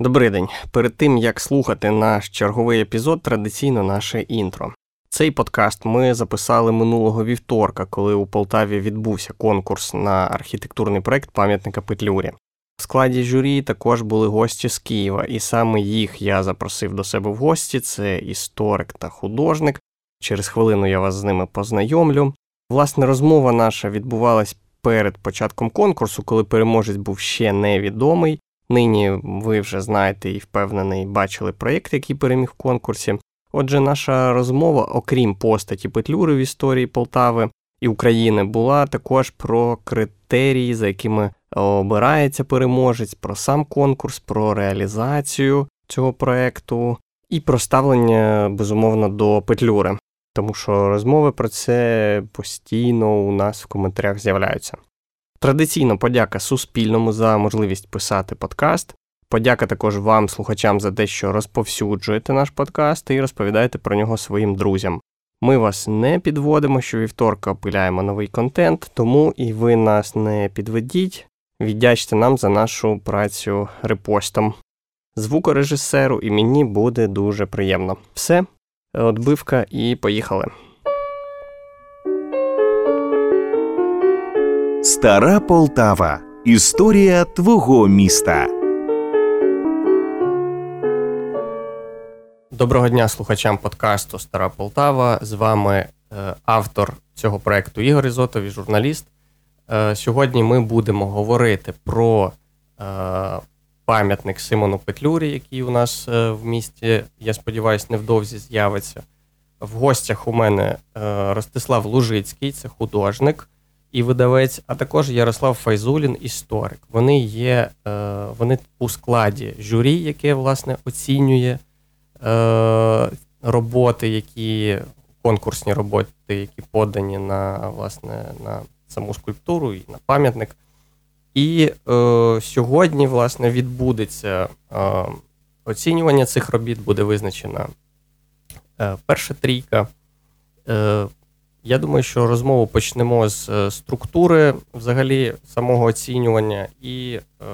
Добрий день. Перед тим як слухати наш черговий епізод, традиційно наше інтро. Цей подкаст ми записали минулого вівторка, коли у Полтаві відбувся конкурс на архітектурний проект пам'ятника Петлюрі. В складі журі також були гості з Києва, і саме їх я запросив до себе в гості. Це історик та художник. Через хвилину я вас з ними познайомлю. Власне, розмова наша відбувалась перед початком конкурсу, коли переможець був ще невідомий. Нині ви вже знаєте і впевнений, бачили проєкт, який переміг в конкурсі. Отже, наша розмова, окрім постаті Петлюри в історії Полтави і України, була також про критерії, за якими обирається переможець, про сам конкурс, про реалізацію цього проєкту і про ставлення, безумовно, до Петлюри. Тому що розмови про це постійно у нас в коментарях з'являються. Традиційно подяка Суспільному за можливість писати подкаст. Подяка також вам, слухачам, за те, що розповсюджуєте наш подкаст і розповідаєте про нього своїм друзям. Ми вас не підводимо, що вівторка опиляємо новий контент, тому і ви нас не підведіть. Віддячте нам за нашу працю репостом. Звукорежисеру і мені буде дуже приємно. Все, отбивка і поїхали. Стара Полтава. Історія твого міста. Доброго дня слухачам подкасту Стара Полтава. З вами е, автор цього проекту Ігор Ізотов і журналіст. Е, сьогодні ми будемо говорити про е, пам'ятник Симону Петлюрі, який у нас в місті, я сподіваюся, невдовзі з'явиться. В гостях у мене Ростислав Лужицький, це художник і видавець, а також Ярослав Файзулін, історик. Вони є вони у складі журі, яке власне оцінює Е, роботи, які конкурсні роботи, які подані на власне на саму скульптуру і на пам'ятник. І е, сьогодні, власне, відбудеться е, оцінювання цих робіт, буде визначена е, перша трійка. Е, Я думаю, що розмову почнемо з е, структури взагалі самого оцінювання і е,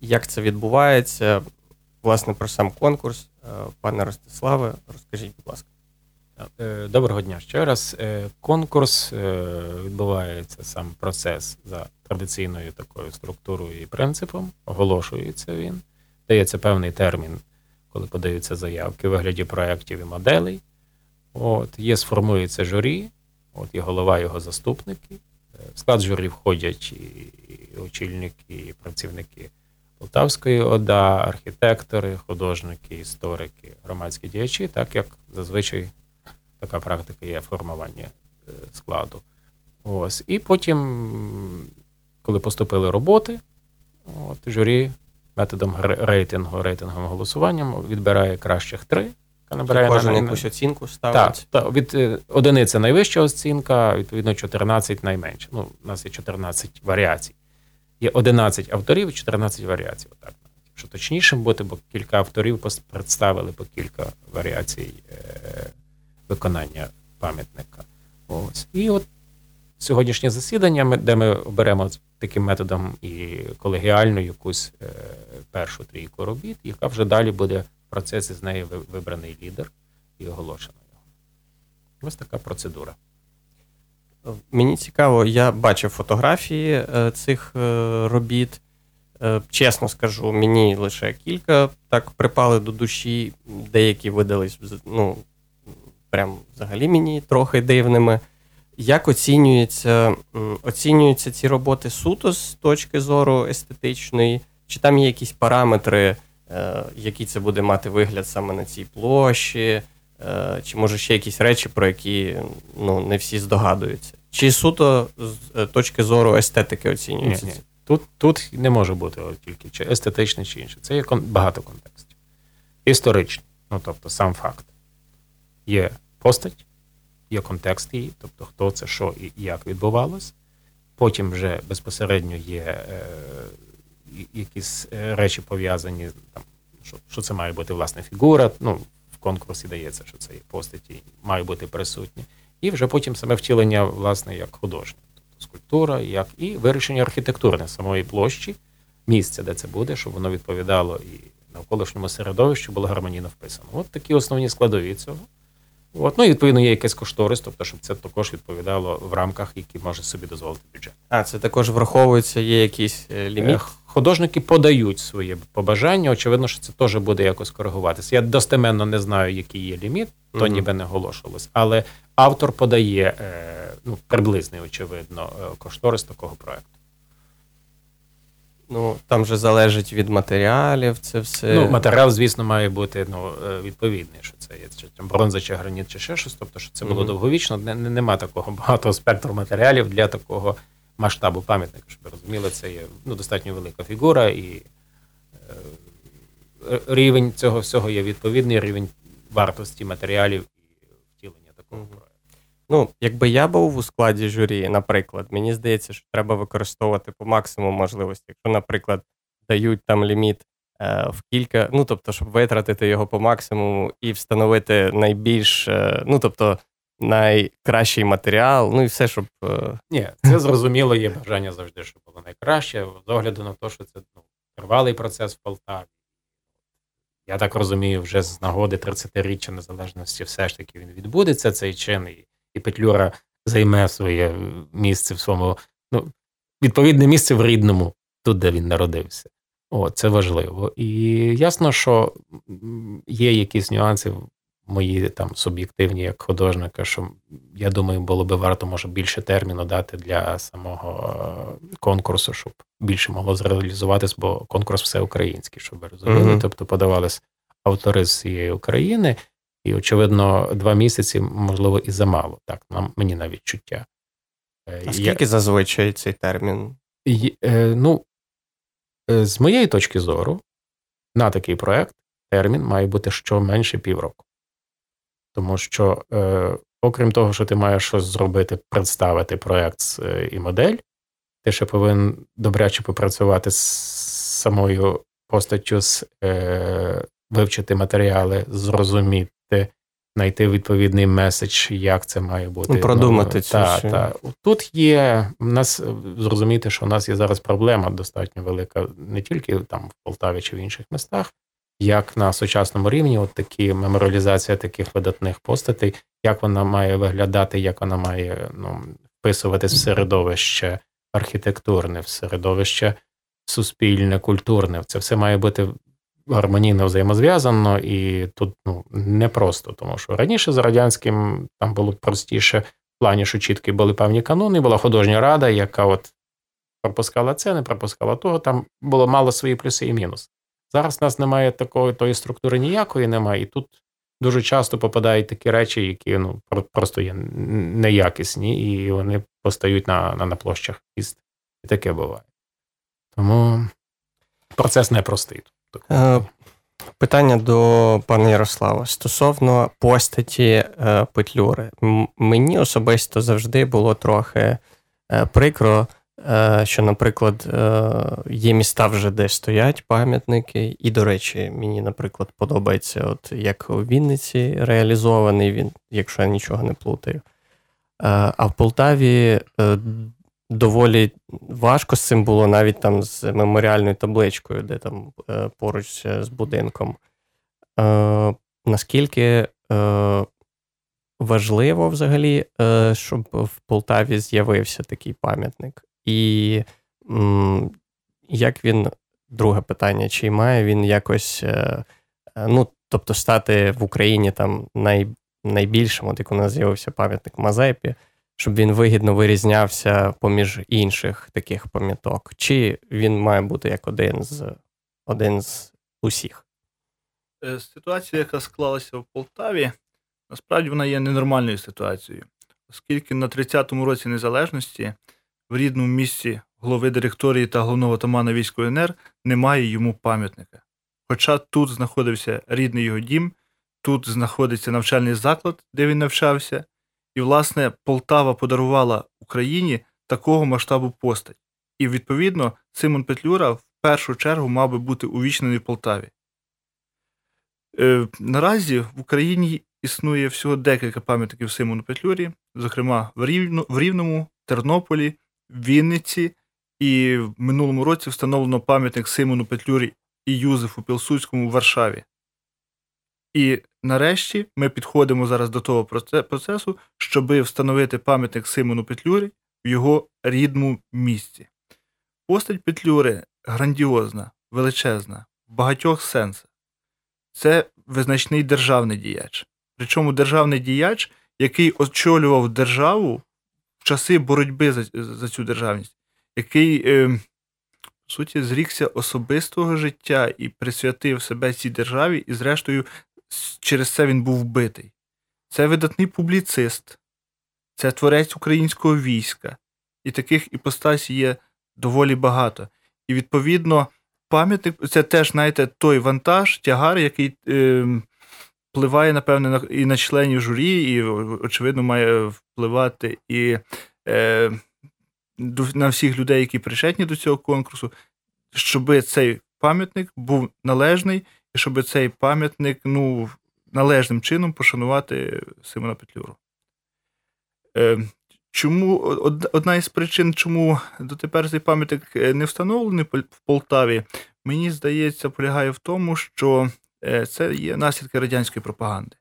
як це відбувається, власне, про сам конкурс. Е, пане Ростиславе, розкажіть, будь ласка. Е, доброго дня ще раз. Конкурс відбувається сам процес за традиційною такою структурою і принципом. Оголошується він, дається певний термін, коли подаються заявки у вигляді проєктів і моделей. От, Є, сформується журі, от є голова його заступники. В склад журі входять і очільники, і працівники Полтавської ОДА, архітектори, художники, історики, громадські діячі, так як зазвичай така практика є формування е, складу. Ось. І потім, коли поступили роботи, от, журі методом рейтингу, рейтинговим голосуванням відбирає кращих три. Набирає Кожен якусь оцінку ставить? Так, так, від е, одиниця найвища оцінка, відповідно, 14 найменше. Ну, У нас є 14 варіацій. Є 11 авторів і 14 варіацій. Отак. Якщо точнішим бути, бо кілька авторів представили по кілька варіацій е, виконання пам'ятника. Ось. І от сьогоднішнє засідання, де ми оберемо таким методом і колегіальну якусь е, першу трійку робіт, яка вже далі буде в процесі з нею вибраний лідер і оголошено його. Ось така процедура. Мені цікаво, я бачив фотографії е, цих е, робіт. Е, чесно скажу, мені лише кілька так припали до душі, деякі видались ну, прям взагалі мені трохи дивними. Як оцінюється, оцінюються ці роботи суто з точки зору естетичної, чи там є якісь параметри, які це буде мати вигляд саме на цій площі, чи може ще якісь речі, про які ну, не всі здогадуються? Чи суто з е, точки зору естетики оцінюється? Ні, ні. Тут тут не може бути тільки чи естетичне, чи інше. Це є багато контекстів. Історичний, ну тобто сам факт. Є постать, є контекст її, тобто хто це, що і як відбувалось. Потім вже безпосередньо є е, якісь е, речі пов'язані, там, що що це має бути власне фігура. Ну, В конкурсі дається, що це є постаті, має бути присутні і вже потім саме втілення, власне, як художнє, тобто скульптура, як і вирішення архітектурне самої площі, місце, де це буде, щоб воно відповідало і навколишньому середовищу було гармонійно вписано. От такі основні складові цього. От, ну і відповідно є якийсь кошторис, тобто, щоб це також відповідало в рамках, які може собі дозволити бюджет. А це також враховується, є якийсь е, ліміт? Е, художники подають своє побажання. Очевидно, що це теж буде якось коригуватися. Я достеменно не знаю, який є ліміт, то mm ніби не оголошувалось. Але автор подає е, ну, приблизний, очевидно, кошторис такого проекту. Ну, там же залежить від матеріалів, це все. Ну, матеріал, звісно, має бути ну, е, відповідний, що це є чи там бронза, чи граніт, чи ще щось. Тобто, що це було mm-hmm. довговічно. Не, не, Нема такого багатого спектру матеріалів для такого масштабу пам'ятника. Щоб ви розуміли, це є ну, достатньо велика фігура, і е, рівень цього всього є відповідний рівень вартості матеріалів і втілення такого проекту. Ну, якби я був у складі журі, наприклад, мені здається, що треба використовувати по максимуму можливості. Якщо, наприклад, дають там ліміт е, в кілька, ну тобто, щоб витратити його по максимуму і встановити найбільш, е, ну тобто, найкращий матеріал, ну і все, щоб. Е... Ні, це зрозуміло, є бажання завжди, щоб було найкраще, з огляду на те, що це ну, тривалий процес в Полтаві. Я так розумію, вже з нагоди 30-річчя незалежності все ж таки він відбудеться цей чин. І і Петлюра займе своє місце в своєму, ну, відповідне місце в рідному, тут, де він народився. О, це важливо. І ясно, що є якісь нюанси мої там суб'єктивні як художника, що я думаю, було би варто, може, більше терміну дати для самого е, конкурсу, щоб більше могло зреалізуватись, бо конкурс всеукраїнський, щоб ви розуміли. Mm-hmm. Тобто подавались автори з цієї України, і, очевидно, два місяці, можливо, і замало. Так, нам мені на відчуття. Е, а скільки Я... зазвичай цей термін? І, е, Ну, е, з моєї точки зору, на такий проект термін має бути щоменше півроку. Тому що, е, окрім того, що ти маєш щось зробити, представити проект і модель, ти ще повинен добряче попрацювати з самою постаттю, з, е, вивчити матеріали, зрозуміти знайти відповідний меседж, як це має бути. Продумати ну, та, та. Тут є у нас зрозуміти, що у нас є зараз проблема достатньо велика, не тільки там в Полтаві чи в інших містах, як на сучасному рівні, от такі меморіалізація таких видатних постатей, як вона має виглядати, як вона має ну, вписуватись в середовище архітектурне, в середовище суспільне, культурне. Це все має бути гармонійно взаємозв'язано, і тут ну, непросто, тому що раніше за радянським там було простіше в плані, що чіткі були певні канони, була художня рада, яка от пропускала це, не пропускала того, там було мало свої плюси і мінуси. Зараз у нас немає такої тої структури ніякої немає, і тут дуже часто попадають такі речі, які ну, просто є неякісні, і вони постають на на, на площах міст. І таке буває. Тому процес непростий. Е, питання до пана Ярослава стосовно постаті е, Петлюри. Мені особисто завжди було трохи е, прикро, що, наприклад, є міста вже, де стоять пам'ятники. І, до речі, мені, наприклад, подобається, от як у Вінниці реалізований він, якщо я нічого не плутаю. А в Полтаві доволі важко з цим було навіть там з меморіальною табличкою, де там е, поруч з будинком. Е, Наскільки е, важливо взагалі, е, щоб в Полтаві з'явився такий пам'ятник? І як він, друге питання, чи має він якось, е, е, ну, тобто, стати в Україні там най, найбільшим, от як у нас з'явився пам'ятник Мазепі, щоб він вигідно вирізнявся поміж інших таких пам'яток, чи він має бути як один з один з усіх? Е, ситуація, яка склалася в Полтаві, насправді вона є ненормальною ситуацією, оскільки на 30-му році незалежності в рідному місці голови директорії та головного тамана військової НР немає йому пам'ятника. Хоча тут знаходився рідний його дім, тут знаходиться навчальний заклад, де він навчався, і, власне, Полтава подарувала Україні такого масштабу постать. І, відповідно, Симон Петлюра в першу чергу мав би бути увічнений в Полтаві. Е, Наразі в Україні існує всього декілька пам'ятників Симону Петлюрі, зокрема в Рівному, Тернополі, Вінниці і в минулому році встановлено пам'ятник Симону Петлюрі і Юзефу Пілсудському в Варшаві. І нарешті ми підходимо зараз до того процесу, щоб встановити пам'ятник Симону Петлюрі в його рідному місці. Постать Петлюри грандіозна, величезна, в багатьох сенсах. Це визначний державний діяч. Причому державний діяч, який очолював державу в часи боротьби за за цю державність, який, е, в суті, зрікся особистого життя і присвятив себе цій державі, і, зрештою, через це він був вбитий. Це видатний публіцист, це творець українського війська, і таких іпостасій є доволі багато. І, відповідно, пам'ятник це теж, знаєте, той вантаж, тягар, який е, впливає, напевне, на, і на членів журі, і, очевидно, має впливати і е, на всіх людей, які причетні до цього конкурсу, щоб цей пам'ятник був належний, і щоб цей пам'ятник ну, належним чином пошанувати Симона Петлюру. Е, Чому одна із причин, чому дотепер цей пам'ятник е, не встановлений в Полтаві, мені здається, полягає в тому, що це є наслідки радянської пропаганди.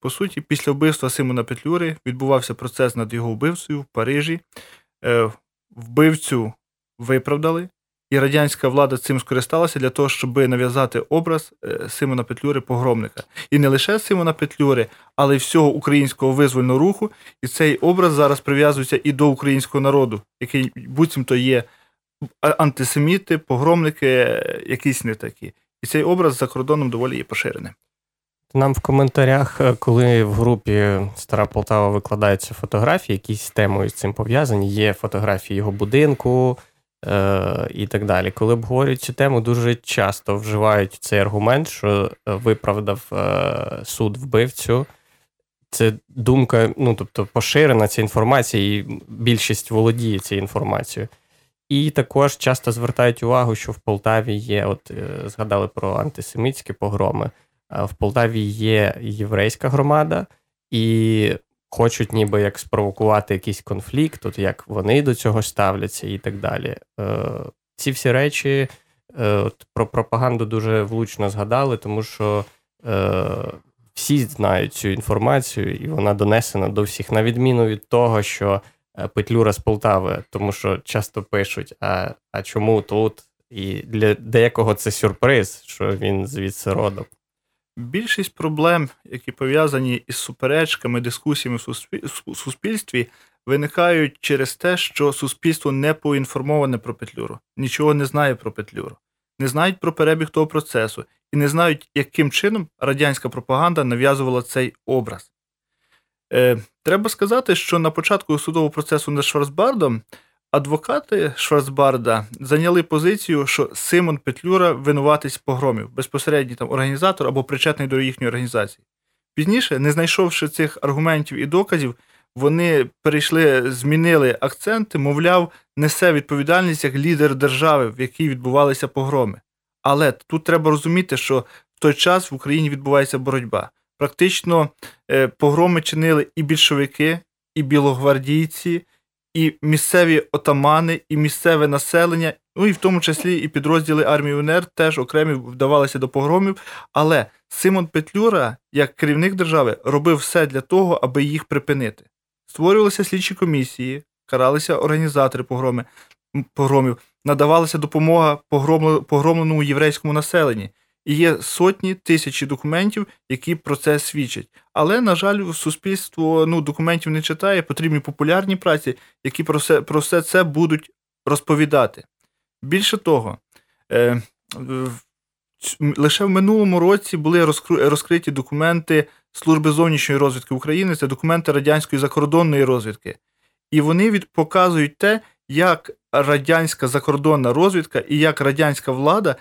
По суті, після вбивства Симона Петлюри відбувався процес над його вбивцею в Парижі. Е, вбивцю виправдали, і радянська влада цим скористалася для того, щоб нав'язати образ е, Симона Петлюри погромника. І не лише Симона Петлюри, але й всього українського визвольного руху. І цей образ зараз прив'язується і до українського народу, який буцімто є антисеміти, погромники, е, якісь не такі. І цей образ за кордоном доволі є поширений. Нам в коментарях, е, коли в групі Стара Полтава викладаються фотографії, якісь темою з цим пов'язані, є фотографії його будинку е- і так далі. Коли обговорюють цю тему, дуже часто вживають цей аргумент, що е, виправдав е- суд вбивцю. Це думка, ну тобто поширена ця інформація, і більшість володіє цією інформацією. І також часто звертають увагу, що в Полтаві є, от е, згадали про антисемітські погроми. В Полтаві є єврейська громада, і хочуть ніби як спровокувати якийсь конфлікт, от як вони до цього ставляться і так далі. Е, ці всі речі е, от про пропаганду дуже влучно згадали, тому що е, всі знають цю інформацію, і вона донесена до всіх, на відміну від того, що Петлюра з Полтави, тому що часто пишуть: а, а чому тут? І для деякого це сюрприз, що він звідси родом. Більшість проблем, які пов'язані із суперечками, дискусіями в суспільстві, виникають через те, що суспільство не поінформоване про Петлюру, нічого не знає про Петлюру, не знають про перебіг того процесу і не знають, яким чином радянська пропаганда нав'язувала цей образ. Е, Треба сказати, що на початку судового процесу над Шварцбардом Адвокати Шварцбарда зайняли позицію, що Симон Петлюра винуватись погромів, безпосередній там організатор або причетний до їхньої організації. Пізніше, не знайшовши цих аргументів і доказів, вони перейшли, змінили акценти, мовляв, несе відповідальність як лідер держави, в якій відбувалися погроми. Але тут треба розуміти, що в той час в Україні відбувається боротьба. Практично е, погроми чинили і більшовики, і білогвардійці і місцеві отамани, і місцеве населення, ну і в тому числі і підрозділи армії УНР теж окремі вдавалися до погромів. Але Симон Петлюра, як керівник держави, робив все для того, аби їх припинити. Створювалися слідчі комісії, каралися організатори погроми, погромів, надавалася допомога погромленому єврейському населенні. І є сотні тисячі документів, які про це свідчать. Але, на жаль, суспільство ну, документів не читає, потрібні популярні праці, які про все, про все це будуть розповідати. Більше того, е, лише в минулому році були розкриті документи Служби зовнішньої розвідки України, це документи радянської закордонної розвідки. І вони показують те, як радянська закордонна розвідка і як радянська влада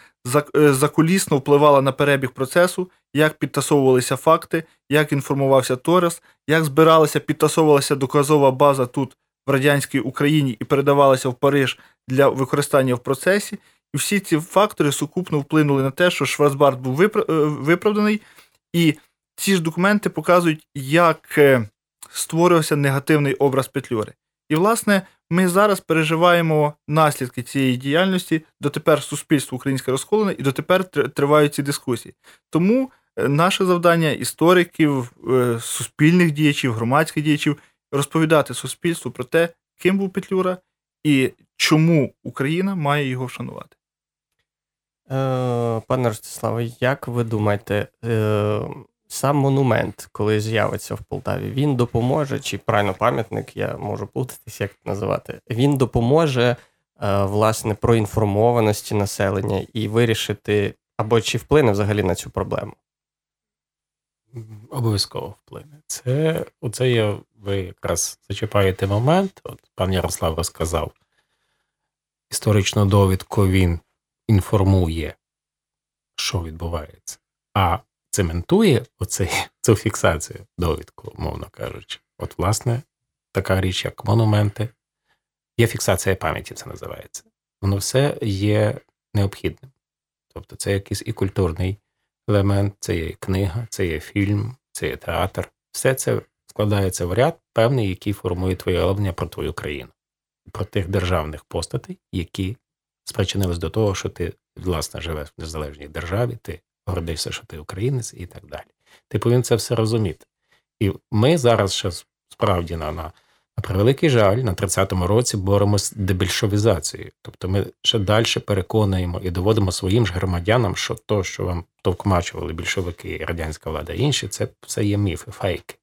е, закулісно впливала на перебіг процесу, як підтасовувалися факти, як інформувався Торес, як збиралася, підтасовувалася доказова база тут в радянській Україні і передавалася в Париж для використання в процесі. І всі ці фактори сукупно вплинули на те, що Шварцбард був е, виправданий, і ці ж документи показують, як е, створювався негативний образ Петлюри. І, власне, ми зараз переживаємо наслідки цієї діяльності. Дотепер суспільство українське розколене, і дотепер тривають ці дискусії. Тому е, наше завдання істориків, е, суспільних діячів, громадських діячів розповідати суспільству про те, ким був Петлюра і чому Україна має його вшанувати. Е, пане Ростиславе, як ви думаєте, сам монумент, коли з'явиться в Полтаві, він допоможе, чи правильно пам'ятник, я можу плутатись, як називати, він допоможе е, власне проінформованості населення і вирішити, або чи вплине взагалі на цю проблему? Обов'язково вплине. Це оце є, ви якраз зачіпаєте момент. От пан Ярослав розказав. Історичну довідку він інформує, що відбувається, а цементує оцей, цю фіксацію, довідку, мовно кажучи. От, власне, така річ, як монументи, є фіксація пам'яті, це називається. Воно все є необхідним. Тобто, це якийсь і культурний елемент, це є книга, це є фільм, це є театр. Все це складається в ряд певний, який формує твоє уявлення про твою країну, про тих державних постатей, які спричинились до того, що ти, власне, живеш в незалежній державі, ти гордишся, що ти українець і так далі. Ти повинен це все розуміти. І ми зараз ще справді на, на, на превеликий жаль, на 30-му році боремося з дебільшовізацією. Тобто ми ще далі переконуємо і доводимо своїм ж громадянам, що то, що вам товкмачували більшовики, радянська влада і інші, це все є міфи, фейки.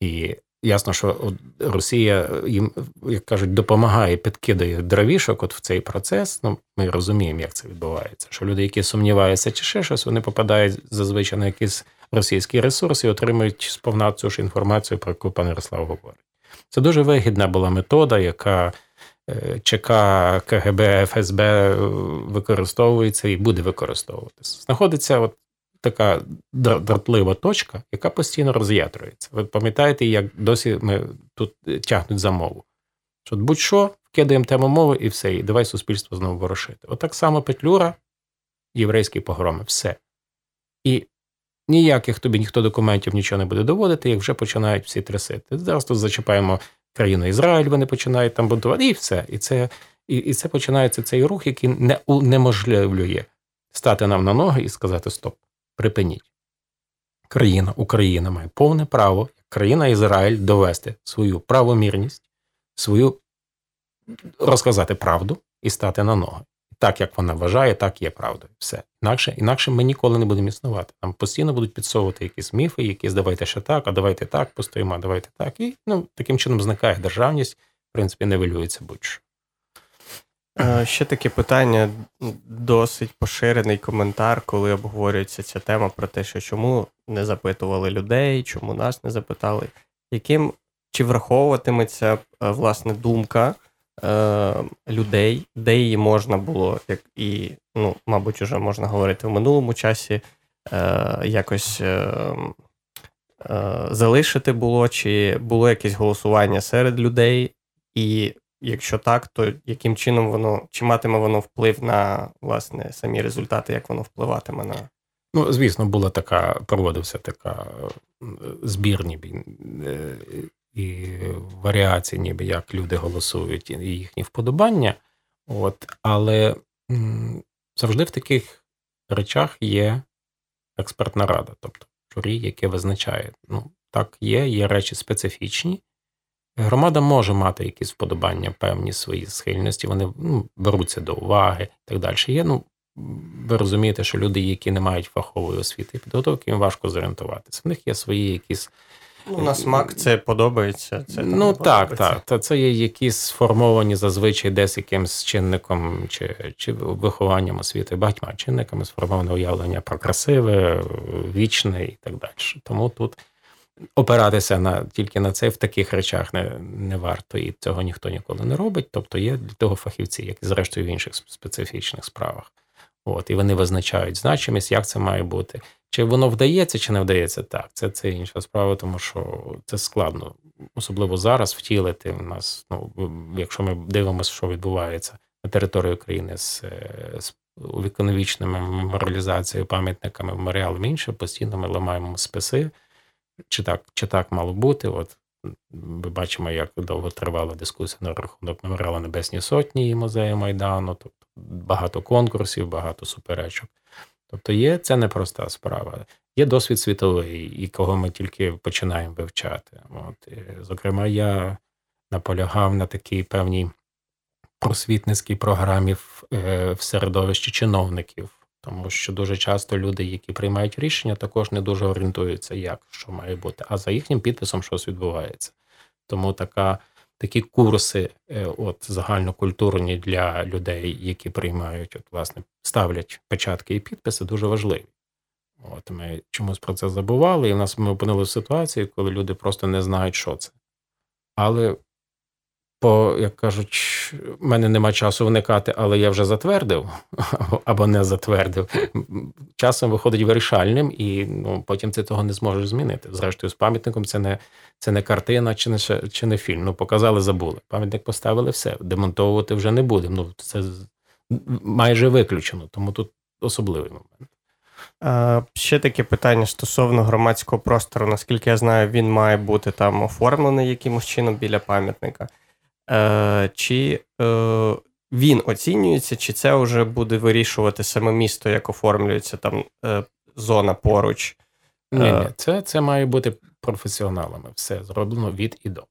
І Ясно, що Росія їм, як кажуть, допомагає, підкидає дровішок от в цей процес. Ну, ми розуміємо, як це відбувається. Що люди, які сумніваються чи ще щось, вони попадають зазвичай на якийсь російський ресурс і отримують сповна цю ж інформацію, про яку пан Ярослав говорить. Це дуже вигідна була метода, яка е, ЧК, КГБ, ФСБ використовується і буде використовуватися. Знаходиться от така дратлива точка, яка постійно роз'ятрується. Ви пам'ятаєте, як досі ми тут е, тягнуть за мову? Що будь-що вкидаємо тему мови і все, і давай суспільство знову ворушити. Отак само Петлюра, єврейські погроми, все. І ніяких тобі ніхто документів нічого не буде доводити, як вже починають всі трясити. Зараз тут зачіпаємо країну Ізраїль, вони починають там бунтувати, і все. І це і, і це починається цей рух, який не унеможливлює стати нам на ноги і сказати Стоп припиніть. Країна, Україна має повне право, країна Ізраїль довести свою правомірність, свою розказати правду і стати на ноги. Так, як вона вважає, так є правдою. Все. Інакше інакше ми ніколи не будемо існувати. Нам постійно будуть підсовувати якісь міфи, якісь давайте ще так, а давайте так, постоїмо, а давайте так. І ну, таким чином зникає державність, в принципі, нивелюється будь-що. Е, ще таке питання, досить поширений коментар, коли обговорюється ця тема про те, що чому не запитували людей, чому нас не запитали, яким чи враховуватиметься е, власне думка е, людей, де її можна було, як і, ну, мабуть, вже можна говорити в минулому часі, е, якось е, е, залишити було, чи було якесь голосування серед людей, і Якщо так, то яким чином воно чи матиме воно вплив на власне самі результати, як воно впливатиме на ну звісно, була така, проводився така збір, ніби е, і варіації, ніби як люди голосують і їхні вподобання. От, але завжди в таких речах є експертна рада, тобто журі, яке визначає, ну так є, є речі специфічні. Громада може мати якісь вподобання, певні свої схильності, вони ну, беруться до уваги і так далі. Є, ну, ви розумієте, що люди, які не мають фахової освіти і підготовки, їм важко зорієнтуватися. В них є свої якісь. Ну, На смак це подобається. Це Ну так, так. Та це є якісь сформовані зазвичай десь якимсь чинником чи чи вихованням освіти, багатьма чинниками сформоване уявлення про красиве, вічне і так далі. Тому тут опиратися на тільки на це в таких речах не не варто, і цього ніхто ніколи не робить. Тобто є для того фахівці, як і зрештою в інших специфічних справах. От, І вони визначають значимість, як це має бути. Чи воно вдається, чи не вдається так. Це це інша справа, тому що це складно, особливо зараз втілити в нас. Ну, якщо ми дивимося, що відбувається на території України з з увіковічними меморіалізацією, пам'ятниками, меморіалами інше, постійно ми ламаємо списи чи так чи так мало бути. От Ми бачимо, як довго тривала дискусія на рахунок меморіалу Небесні Сотні і музею Майдану, тобто багато конкурсів, багато суперечок. Тобто є це непроста справа. Є досвід світовий, і кого ми тільки починаємо вивчати. От, Зокрема, я наполягав на такій певній просвітницькій програмі в, е, в середовищі чиновників, тому що дуже часто люди, які приймають рішення, також не дуже орієнтуються, як що має бути, а за їхнім підписом щось відбувається. Тому така. Такі курси, е, от загальнокультурні для людей, які приймають, от власне ставлять печатки і підписи, дуже важливі. От Ми чомусь про це забували, і в нас ми опинилися в ситуації, коли люди просто не знають, що це. Але, по, як кажуть, в мене нема часу вникати, але я вже затвердив або не затвердив. Часом виходить вирішальним, і ну, потім ти того не зможеш змінити. Зрештою, з пам'ятником це не це не картина чи не чи не фільм. Ну, показали, забули. Пам'ятник поставили все. Демонтовувати вже не будемо. Ну, це майже виключено, тому тут особливий момент. Ще таке питання стосовно громадського простору. Наскільки я знаю, він має бути там оформлений якимось чином біля пам'ятника. Е, чи е, він оцінюється, чи це вже буде вирішувати саме місто, як оформлюється там е, зона поруч? Ні, ні, це це має бути професіоналами. Все зроблено від і до.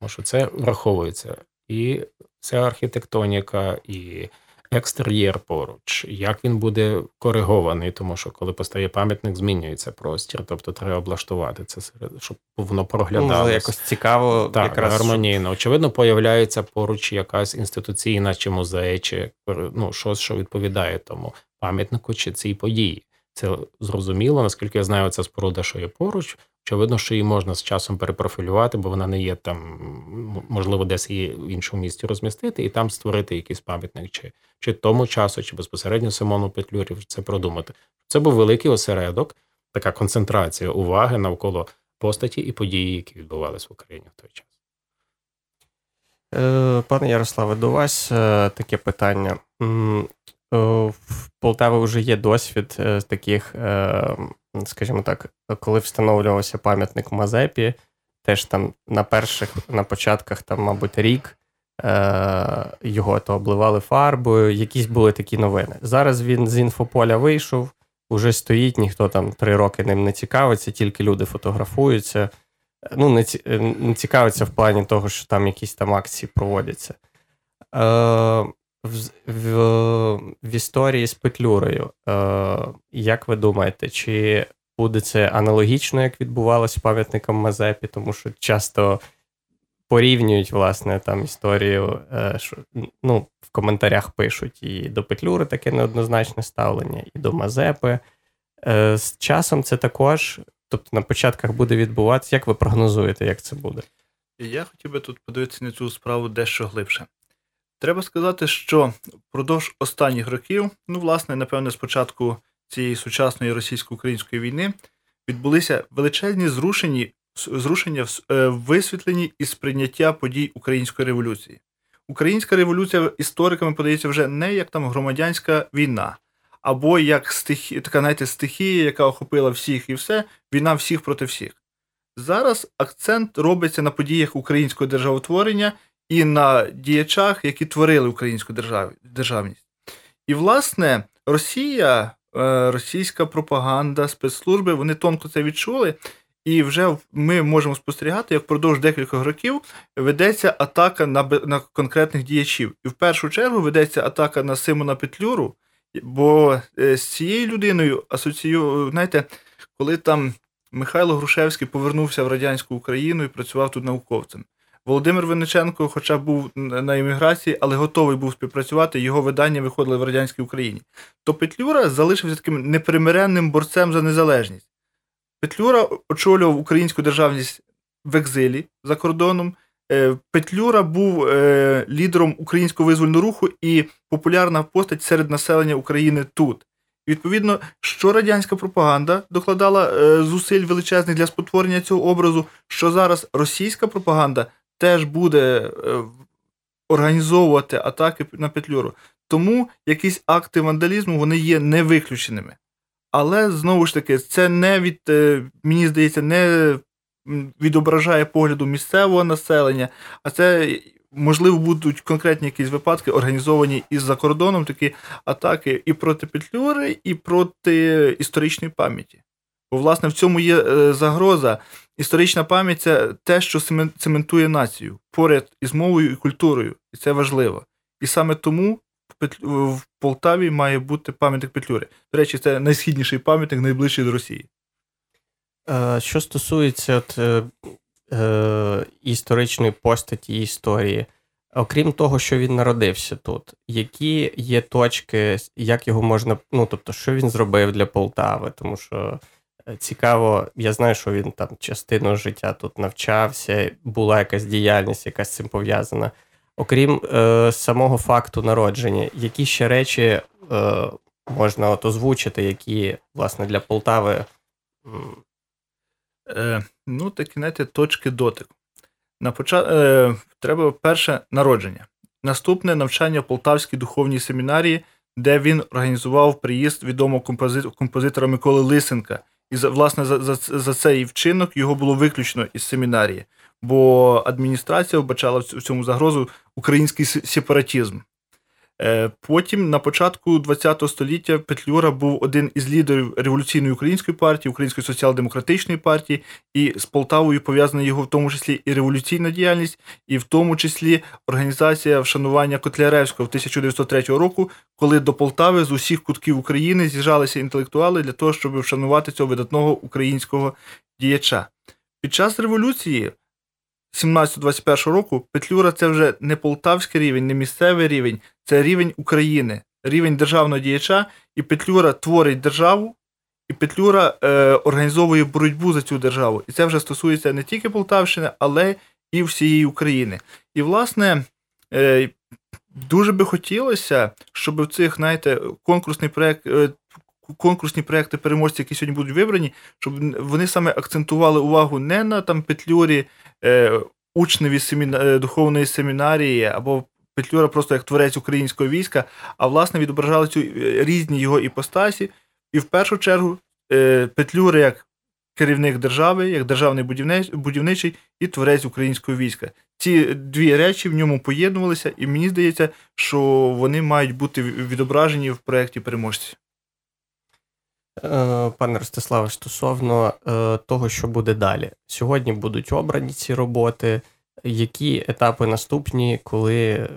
Тому що це враховується і вся архітектоніка, і екстер'єр поруч, як він буде коригований, тому що коли постає пам'ятник, змінюється простір, тобто треба облаштувати це, щоб воно проглядалося. Ну, якось цікаво, так, якраз гармонійно. Очевидно, появляється поруч якась інституційна чи музей, чи ну, щось, що відповідає тому пам'ятнику чи цій події. Це зрозуміло, наскільки я знаю, ця споруда, що є поруч. Очевидно, що її можна з часом перепрофілювати, бо вона не є там, можливо, десь її в іншому місті розмістити і там створити якийсь пам'ятник, чи чи тому часу, чи безпосередньо Симону Петлюрі це продумати. Це був великий осередок, така концентрація уваги навколо постаті і події, які відбувалися в Україні в той час. Е, пане Ярославе, до вас е, таке питання. В Полтаві вже є досвід е, таких, скажімо так, коли встановлювався пам'ятник Мазепі, теж там на перших, на початках, там, мабуть, рік Е, його то обливали фарбою, якісь були такі новини. Зараз він з інфополя вийшов, уже стоїть, ніхто там три роки ним не цікавиться, тільки люди фотографуються. Ну, не не цікавиться в плані того, що там якісь там акції проводяться. Е, в, в, в історії з Петлюрою, е, як ви думаєте, чи буде це аналогічно, як відбувалося з пам'ятником Мазепі, тому що часто порівнюють, власне, там історію, е, що ну, в коментарях пишуть і до Петлюри таке неоднозначне ставлення, і до Мазепи. Е, з часом це також, тобто на початках буде відбуватися. Як ви прогнозуєте, як це буде? Я хотів би тут подивитися на цю справу дещо глибше. Треба сказати, що впродовж останніх років, ну, власне, напевне, з початку цієї сучасної російсько-української війни відбулися величезні зрушені зрушення в висвітленні і сприйняття подій української революції. Українська революція істориками подається вже не як там громадянська війна, або як стихі, така знаєте, стихія, яка охопила всіх і все, війна всіх проти всіх. Зараз акцент робиться на подіях українського державотворення і на діячах, які творили українську держав... державність. І, власне, Росія, е, російська пропаганда, спецслужби вони тонко це відчули і вже ми можемо спостерігати, як впродовж декількох років ведеться атака на на конкретних діячів. І в першу чергу ведеться атака на Симона Петлюру, бо е, з цією людиною асоціюю, знаєте, коли там Михайло Грушевський повернувся в радянську Україну і працював тут науковцем. Володимир Винниченко, хоча був на імміграції, але готовий був співпрацювати, його видання виходили в радянській Україні. То Петлюра залишився таким непримиренним борцем за незалежність. Петлюра очолював українську державність в екзилі за кордоном. Е, Петлюра був е, лідером українського визвольного руху і популярна постать серед населення України тут. Відповідно, що радянська пропаганда докладала е, зусиль величезних для спотворення цього образу, що зараз російська пропаганда теж буде організовувати атаки на Петлюру. Тому якісь акти вандалізму вони є невиключеними. Але знову ж таки, це не від, е, мені здається, не відображає погляду місцевого населення, а це. Можливо, будуть конкретні якісь випадки, організовані із за кордоном такі атаки і проти Петлюри, і проти історичної пам'яті. Бо, власне, в цьому є е, загроза. Історична пам'ять це те, що цементує націю поряд із мовою і культурою, і це важливо. І саме тому в Полтаві має бути пам'ятник Петлюри. До речі, це найсхідніший пам'ятник, найближчий до Росії. Е, що стосується от, е, е, історичної постаті історії, окрім того, що він народився тут, які є точки, як його можна, ну тобто, що він зробив для Полтави, тому що. Цікаво, я знаю, що він там частину життя тут навчався, була якась діяльність, яка з цим пов'язана. Окрім е, самого факту народження, які ще речі е, можна от озвучити, які, власне, для Полтави. Е, Ну, такі, знаєте, точки дотику. На почат... е, Треба перше народження. Наступне навчання в Полтавській духовній семінарії, де він організував приїзд відомого композитора Миколи Лисенка. І власне за, за, за цей вчинок його було виключено із семінарії бо адміністрація вбачала в цьому загрозу український сепаратізм. Е, потім, на початку ХХ століття, Петлюра був один із лідерів революційної української партії, Української соціал-демократичної партії, і з Полтавою пов'язана його в тому числі і революційна діяльність, і в тому числі організація вшанування Котляревського в 1903 року, коли до Полтави з усіх кутків України з'їжджалися інтелектуали для того, щоб вшанувати цього видатного українського діяча. Під час революції 17-21 року Петлюра це вже не полтавський рівень, не місцевий рівень, це рівень України, рівень державного діяча, і Петлюра творить державу, і Петлюра е, організовує боротьбу за цю державу. І це вже стосується не тільки Полтавщини, але і всієї України. І, власне, е, дуже би хотілося, щоб в цих, знаєте, конкурсний проєкт. Е, конкурсні проекти переможці, які сьогодні будуть вибрані, щоб вони саме акцентували увагу не на там Петлюрі, е, учневі семіна... Е, духовної семінарії або Петлюра просто як творець українського війська, а власне відображали цю е, різні його іпостасі. І в першу чергу е, Петлюра як керівник держави, як державний будівничий і творець українського війська. Ці дві речі в ньому поєднувалися, і мені здається, що вони мають бути відображені в проєкті переможці. Е, пане Ростиславе, стосовно того, що буде далі. Сьогодні будуть обрані ці роботи. Які етапи наступні, коли,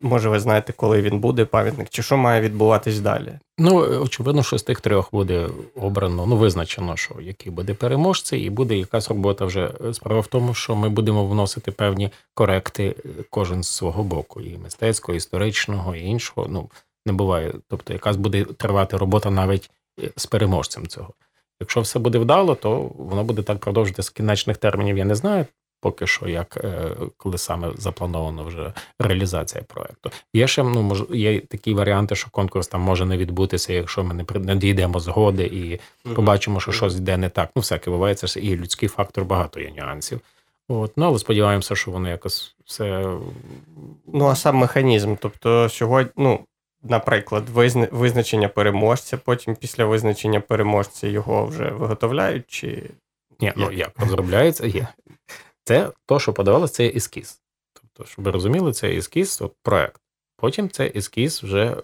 може, ви знаєте, коли він буде пам'ятник, чи що має відбуватись далі? Ну, очевидно, що з тих трьох буде обрано, ну, визначено, що який буде переможцей, і буде якась робота вже. Справа в тому, що ми будемо вносити певні коректи кожен з свого боку, і мистецького, і історичного, і іншого. Ну, не буває. Тобто, якась буде тривати робота навіть з переможцем цього. Якщо все буде вдало, то воно буде так продовжити з кінечних термінів. Я не знаю поки що, як е, коли саме заплановано вже реалізація проекту. Є ще ну мож, є такі варіанти, що конкурс там може не відбутися, якщо ми не не дійдемо згоди і побачимо, що щось йде не так. Ну, всяке буває, це і людський фактор багато є нюансів. От, ну але сподіваємося, що воно якось все. Ну а сам механізм. Тобто, сьогодні, ну наприклад, визначення переможця, потім після визначення переможця його вже виготовляють чи. Ні, ну як розробляється, є. Це то, що подавалося, це ескіз. Тобто, щоб ви розуміли, це ескіз, от проект. Потім цей ескіз вже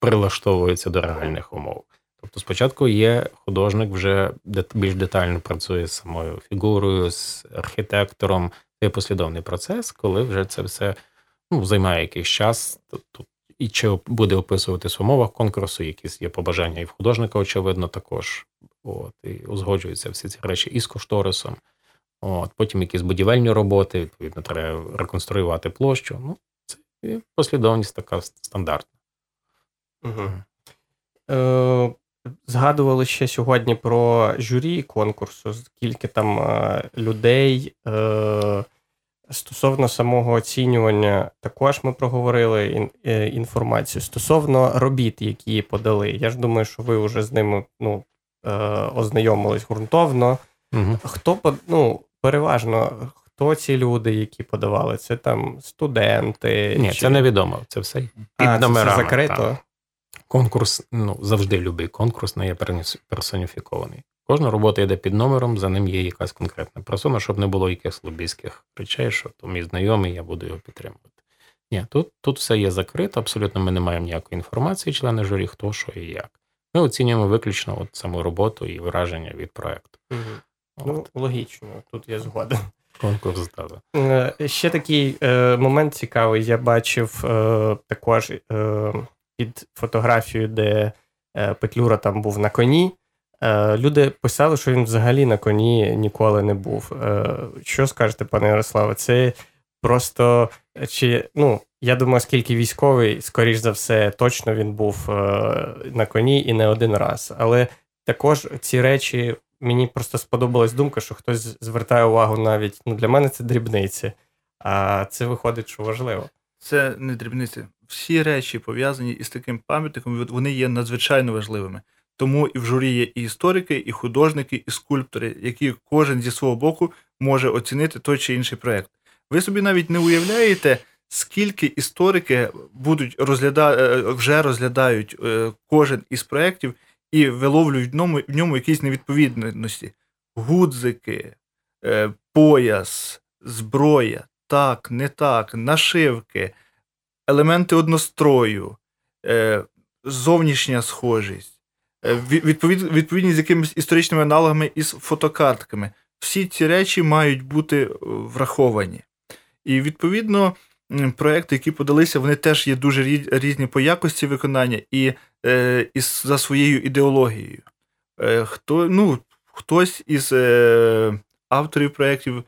прилаштовується до реальних умов. Тобто, спочатку є художник, вже більш детально працює з самою фігурою, з архітектором. Це послідовний процес, коли вже це все ну, займає якийсь час. Тут і чи буде описуватись в умовах конкурсу, якісь є побажання і в художника, очевидно, також. От, І узгоджуються всі ці речі і з кошторисом. От, Потім якісь будівельні роботи, відповідно, треба реконструювати площу. Ну, Це послідовність така стандартна. Угу. Е, Згадували ще сьогодні про журі конкурсу, скільки там е, людей. Е, Стосовно самого оцінювання, також ми проговорили е, інформацію. Стосовно робіт, які подали. Я ж думаю, що ви вже з ними ну, е, ознайомились ґрунтовно. Угу. Хто ну, переважно, хто ці люди, які подавали? Це там студенти? Ні, чи... це невідомо. Це все під а, номерами. Це закрито. Там. Конкурс, ну, завжди любий конкурс не є персоніфікований. Кожна робота йде під номером, за ним є якась конкретна персона, щоб не було якихось лобійських речей, що то мій знайомий, я буду його підтримувати. Ні, тут тут все є закрито, абсолютно ми не маємо ніякої інформації, члени журі, хто що і як. Ми оцінюємо виключно от саму роботу і враження від проекту. Угу. Ну, логічно, тут я згоден. Конкурс да. Е, ще такий е, момент цікавий. Я бачив е, також е, під фотографією, де е, Петлюра там був на коні. Е, люди писали, що він взагалі на коні ніколи не був. Е, що скажете, пане Ярославе? Це просто чи ну я думаю, скільки військовий, скоріш за все, точно він був е, на коні і не один раз. Але також ці речі мені просто сподобалась думка, що хтось звертає увагу навіть ну для мене це дрібниці, а це виходить, що важливо. Це не дрібниці. Всі речі пов'язані із таким пам'ятником, вони є надзвичайно важливими. Тому і в журі є і історики, і художники, і скульптори, які кожен зі свого боку може оцінити той чи інший проект. Ви собі навіть не уявляєте, скільки історики будуть розгляда... Е, вже розглядають е, кожен із проєктів і виловлюють в ньому, в ньому якісь невідповідності: гудзики, е, пояс, зброя, так, не так, нашивки, елементи однострою, зовнішня схожість. Відповід, відповідність з якимись історичними аналогами із фотокартками. Всі ці речі мають бути враховані. І відповідно проекти, які подалися, вони теж є дуже різні по якості виконання і е, і за своєю ідеологією. Е, хто, ну, Хтось із е, авторів проєктів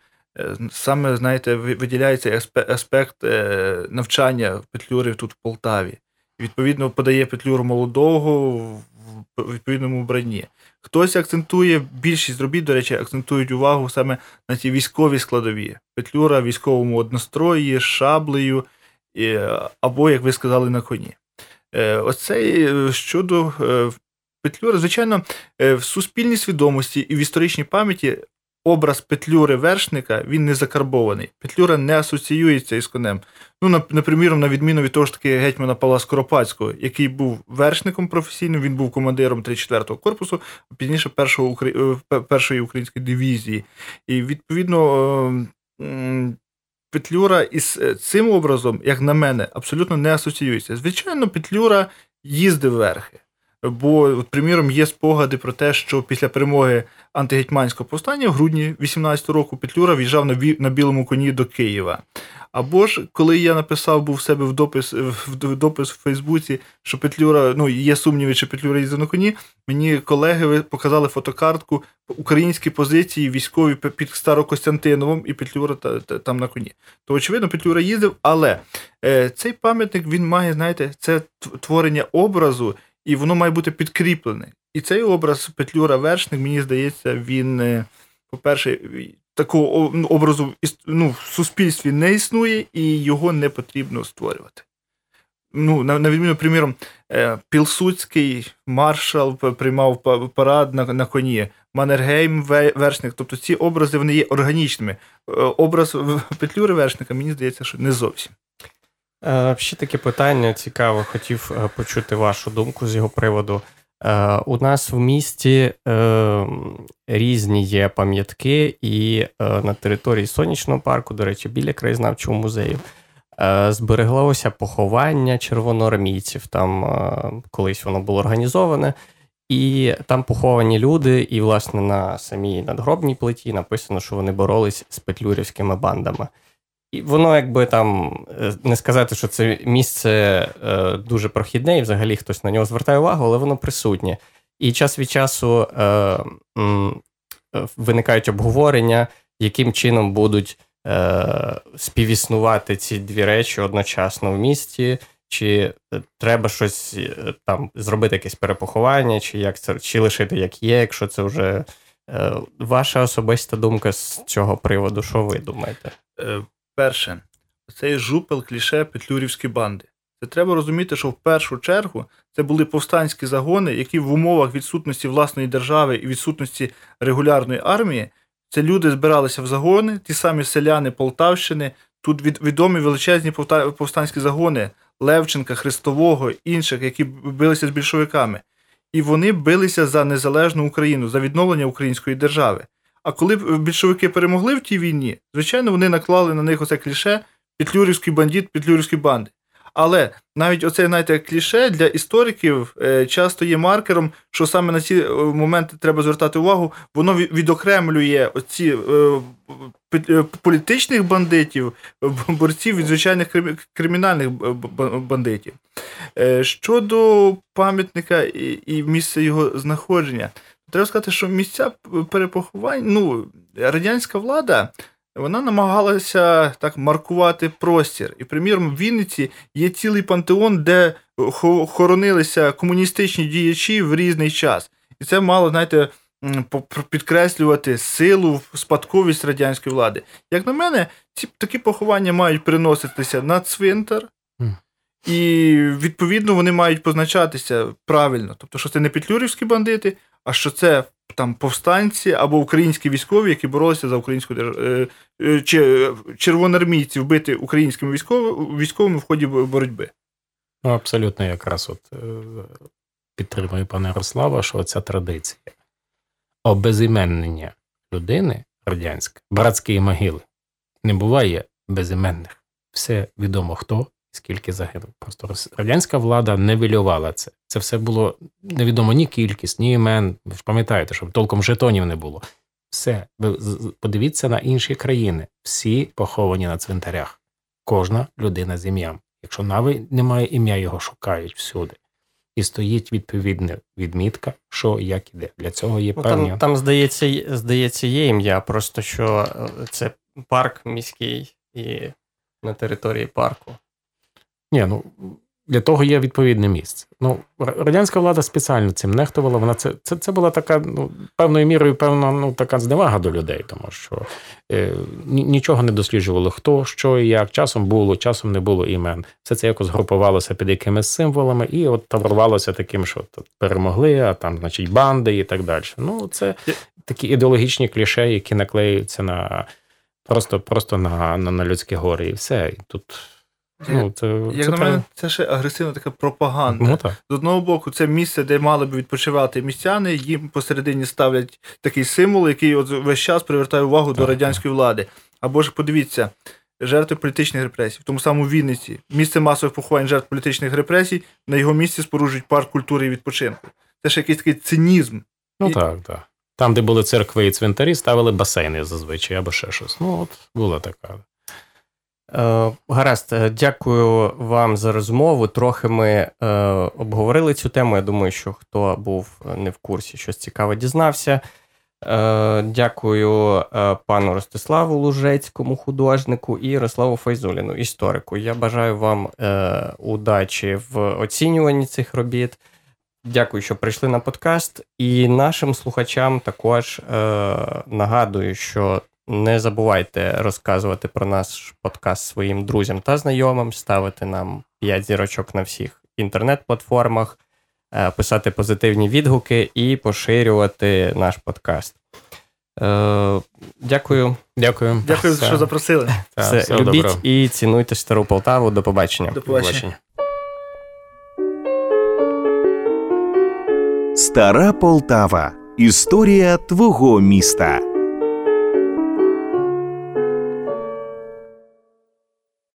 саме, знаєте, виділяється аспект навчання Петлюри тут в Полтаві. Відповідно, подає Петлюру молодого в відповідному вбранні. Хтось акцентує, більшість робіт, до речі, акцентують увагу саме на ті військові складові. Петлюра військовому однострої, шаблею, або, як ви сказали, на коні. Е, оце е, щодо е, Петлюри, звичайно, в суспільній свідомості і в історичній пам'яті образ Петлюри вершника він не закарбований. Петлюра не асоціюється із конем. Ну, наприклад, на відміну від того ж таки гетьмана Павла Скоропадського, який був вершником професійним, він був командиром 34-го корпусу, а пізніше першого, е, першої української дивізії. І відповідно. Ем, Петлюра із е, цим образом, як на мене, абсолютно не асоціюється. Звичайно, Петлюра їздив верхи. Бо, от, приміром, є спогади про те, що після перемоги антигетьманського повстання в грудні 18 року Петлюра в'їжджав на на білому коні до Києва. Або ж коли я написав був в себе в допис в допис в Фейсбуці, що Петлюра, ну є сумніви, чи Петлюра їздив на коні, мені колеги показали фотокартку українські позиції військові під Старокостянтиновим і Петлюра та, та, там на коні. То, очевидно, Петлюра їздив, але е, цей пам'ятник він має, знаєте, це творення образу і воно має бути підкріплене. І цей образ Петлюра Вершник, мені здається, він, е, по-перше, такого ну, образу ну, в суспільстві не існує, і його не потрібно створювати. Ну, На, на відміну, приміром, е, Пілсудський маршал приймав парад на на коні, Маннергейм вершник. Тобто ці образи вони є органічними. Е, образ Петлюри Вершника, мені здається, що не зовсім. Е, ще таке питання цікаво, хотів е, почути вашу думку з його приводу. Е, у нас в місті різні є пам'ятки, і на території сонячного парку, до речі, біля краєзнавчого музею, збереглося поховання червоноармійців. Там колись воно було організоване, і там поховані люди, і, власне, на самій надгробній плиті написано, що вони боролись з петлюрівськими бандами. І воно якби там е, не сказати, що це місце е, дуже прохідне, і взагалі хтось на нього звертає увагу, але воно присутнє. І час від часу е, м, виникають обговорення, яким чином будуть е, співіснувати ці дві речі одночасно в місті, чи треба щось е, там зробити, якесь перепоховання, чи як це, чи лишити як є, якщо це вже е, ваша особиста думка з цього приводу, що ви думаєте? Перше, цей жупел кліше петлюрівські банди. Це треба розуміти, що в першу чергу це були повстанські загони, які в умовах відсутності власної держави і відсутності регулярної армії, це люди збиралися в загони, ті самі селяни Полтавщини, тут відомі величезні повстанські загони Левченка, Христового, інших, які билися з більшовиками. і вони билися за незалежну Україну, за відновлення української держави. А коли більшовики перемогли в тій війні, звичайно, вони наклали на них оце кліше петлюрівський бандит, петлюрівські банди. Але навіть оце знаєте, кліше для істориків е, часто є маркером, що саме на ці е, моменти треба звертати увагу, воно відокремлює оці е, політичних бандитів, борців від звичайних кримінальних бандитів. Щодо пам'ятника і місця його знаходження, треба сказати, що місця перепоховань, ну, радянська влада вона намагалася так маркувати простір. І, приміром, в Вінниці є цілий пантеон, де хоронилися комуністичні діячі в різний час. І це мало, знаєте, підкреслювати силу, спадковість радянської влади. Як на мене, ці такі поховання мають переноситися на цвинтар. І відповідно вони мають позначатися правильно. Тобто, що це не петлюрівські бандити, а що це там повстанці або українські військові, які боролися за українську державу, е, е, чи червоноармійці вбити українськими військовими в ході боротьби. Ну, абсолютно, якраз от е, підтримую пана Ярослава, що ця традиція обезіменнення людини радянська, братської могили, не буває безіменних. Все відомо хто скільки загинув. Просто радянська влада не вилювала це. Це все було невідомо ні кількість, ні імен. Ви ж пам'ятаєте, що толком жетонів не було. Все, ви подивіться на інші країни. Всі поховані на цвинтарях. Кожна людина з ім'ям. Якщо навіть немає ім'я, його шукають всюди. І стоїть відповідна відмітка, що як іде. Для цього є ну, певні. Там, там здається, здається, є ім'я, просто що е, це парк міський і на території парку. Ні, ну для того є відповідне місце. Ну, радянська влада спеціально цим нехтувала. Вона це це, це була така, ну, певною мірою, певна ну, така зневага до людей, тому що е, нічого не досліджувало, хто, що і як. Часом було, часом не було імен. Все це якось групувалося під якимись символами, і от таврувалося таким, що перемогли, а там, значить, банди і так далі. Ну, це такі ідеологічні кліше, які наклеюються на просто просто на, на, на людські гори, і все. І тут. Ну, це, Як це на мене, це ще агресивна така пропаганда. Ну, так. З одного боку, це місце, де мали б відпочивати містяни, їм посередині ставлять такий символ, який от весь час привертає увагу так, до радянської влади. Або ж подивіться, жертви політичних репресій, в тому самому Вінниці, місце масових поховань жертв політичних репресій, на його місці споруджують парк культури і відпочинку. Це ж якийсь такий цинізм. Ну і... так, так. Там, де були церкви і цвинтарі, ставили басейни зазвичай або ще щось. Ну, от була така. Е, гаразд, е, дякую вам за розмову. Трохи ми е, обговорили цю тему. Я думаю, що хто був не в курсі, щось цікаве дізнався. Е, Дякую е, пану Ростиславу Лужецькому, художнику, і Ярославу Файзуліну, історику. Я бажаю вам е, удачі в оцінюванні цих робіт. Дякую, що прийшли на подкаст. І нашим слухачам також нагадую, що не забувайте розказувати про наш подкаст своїм друзям та знайомим, ставити нам 5 зірочок на всіх інтернет-платформах, е, писати позитивні відгуки і поширювати наш подкаст. Е, дякую. Дякую. Дякую, все. що запросили. Все, все Любіть добро. і цінуйте стару Полтаву. До побачення. До побачення. Стара Полтава. Історія твого міста.